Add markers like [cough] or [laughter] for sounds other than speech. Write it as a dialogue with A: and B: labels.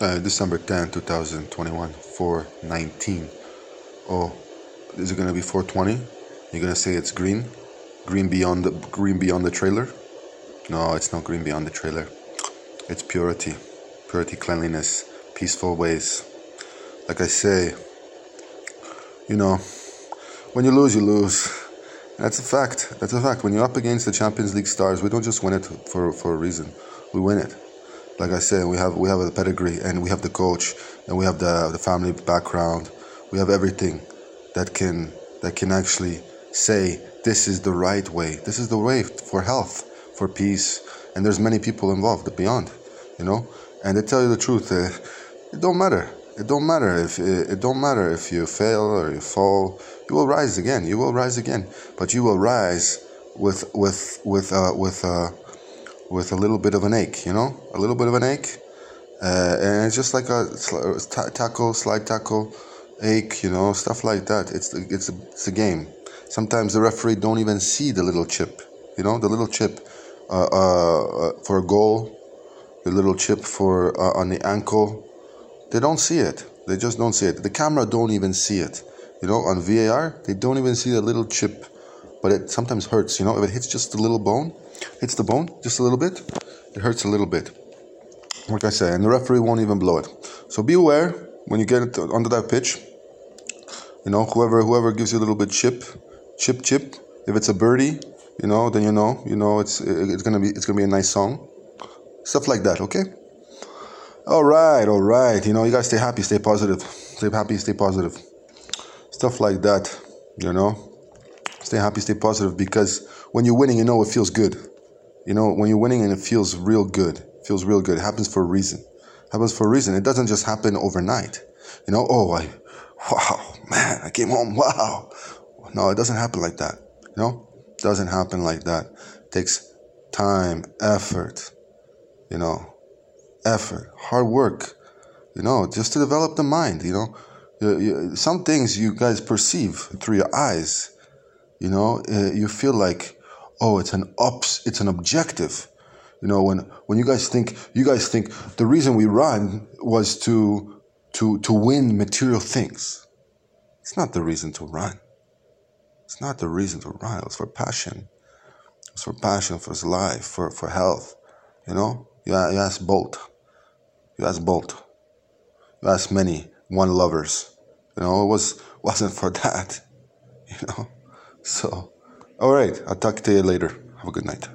A: Uh, December 10, 2021, 419. Oh, is it gonna be 420? You're gonna say it's green? Green beyond the green beyond the trailer? No, it's not green beyond the trailer. It's purity, purity, cleanliness, peaceful ways. Like I say, you know, when you lose, you lose. That's a fact. That's a fact. When you're up against the Champions League stars, we don't just win it for, for a reason. We win it like I said, we have we have a pedigree and we have the coach and we have the the family background. We have everything that can that can actually say this is the right way. This is the way for health, for peace. And there's many people involved beyond, you know. And to tell you the truth, uh, it don't matter. It don't matter if it, it don't matter if you fail or you fall. You will rise again. You will rise again. But you will rise with with with uh, with. Uh, with a little bit of an ache, you know, a little bit of an ache, uh, and it's just like a tackle, slide tackle, ache, you know, stuff like that. It's it's a, it's a game. Sometimes the referee don't even see the little chip, you know, the little chip uh, uh, uh for a goal, the little chip for uh, on the ankle. They don't see it. They just don't see it. The camera don't even see it. You know, on VAR, they don't even see the little chip, but it sometimes hurts. You know, if it hits just a little bone, hits the bone just a little bit, it hurts a little bit. Like I say, and the referee won't even blow it. So be aware when you get it under that pitch. You know, whoever whoever gives you a little bit chip, chip chip. If it's a birdie, you know, then you know, you know, it's it's gonna be it's gonna be a nice song. Stuff like that, okay? All right, all right. You know, you guys stay happy, stay positive, stay happy, stay positive. Stuff like that, you know. Stay happy, stay positive because when you're winning, you know it feels good. You know, when you're winning and it feels real good, it feels real good. It happens for a reason. It happens for a reason. It doesn't just happen overnight. You know, oh, I, wow, man, I came home, [laughs] wow. No, it doesn't happen like that. You know, it doesn't happen like that. It takes time, effort, you know, effort, hard work, you know, just to develop the mind, you know. Some things you guys perceive through your eyes, you know, uh, you feel like oh, it's an ups, it's an objective. You know, when when you guys think you guys think the reason we run was to to to win material things. It's not the reason to run. It's not the reason to run. It's for passion. It's for passion, for his life, for, for health. You know? You, you ask Bolt. You ask Bolt. You ask many one lovers. You know, it was [laughs] wasn't for that. [laughs] You know? So all right. I'll talk to you later. Have a good night.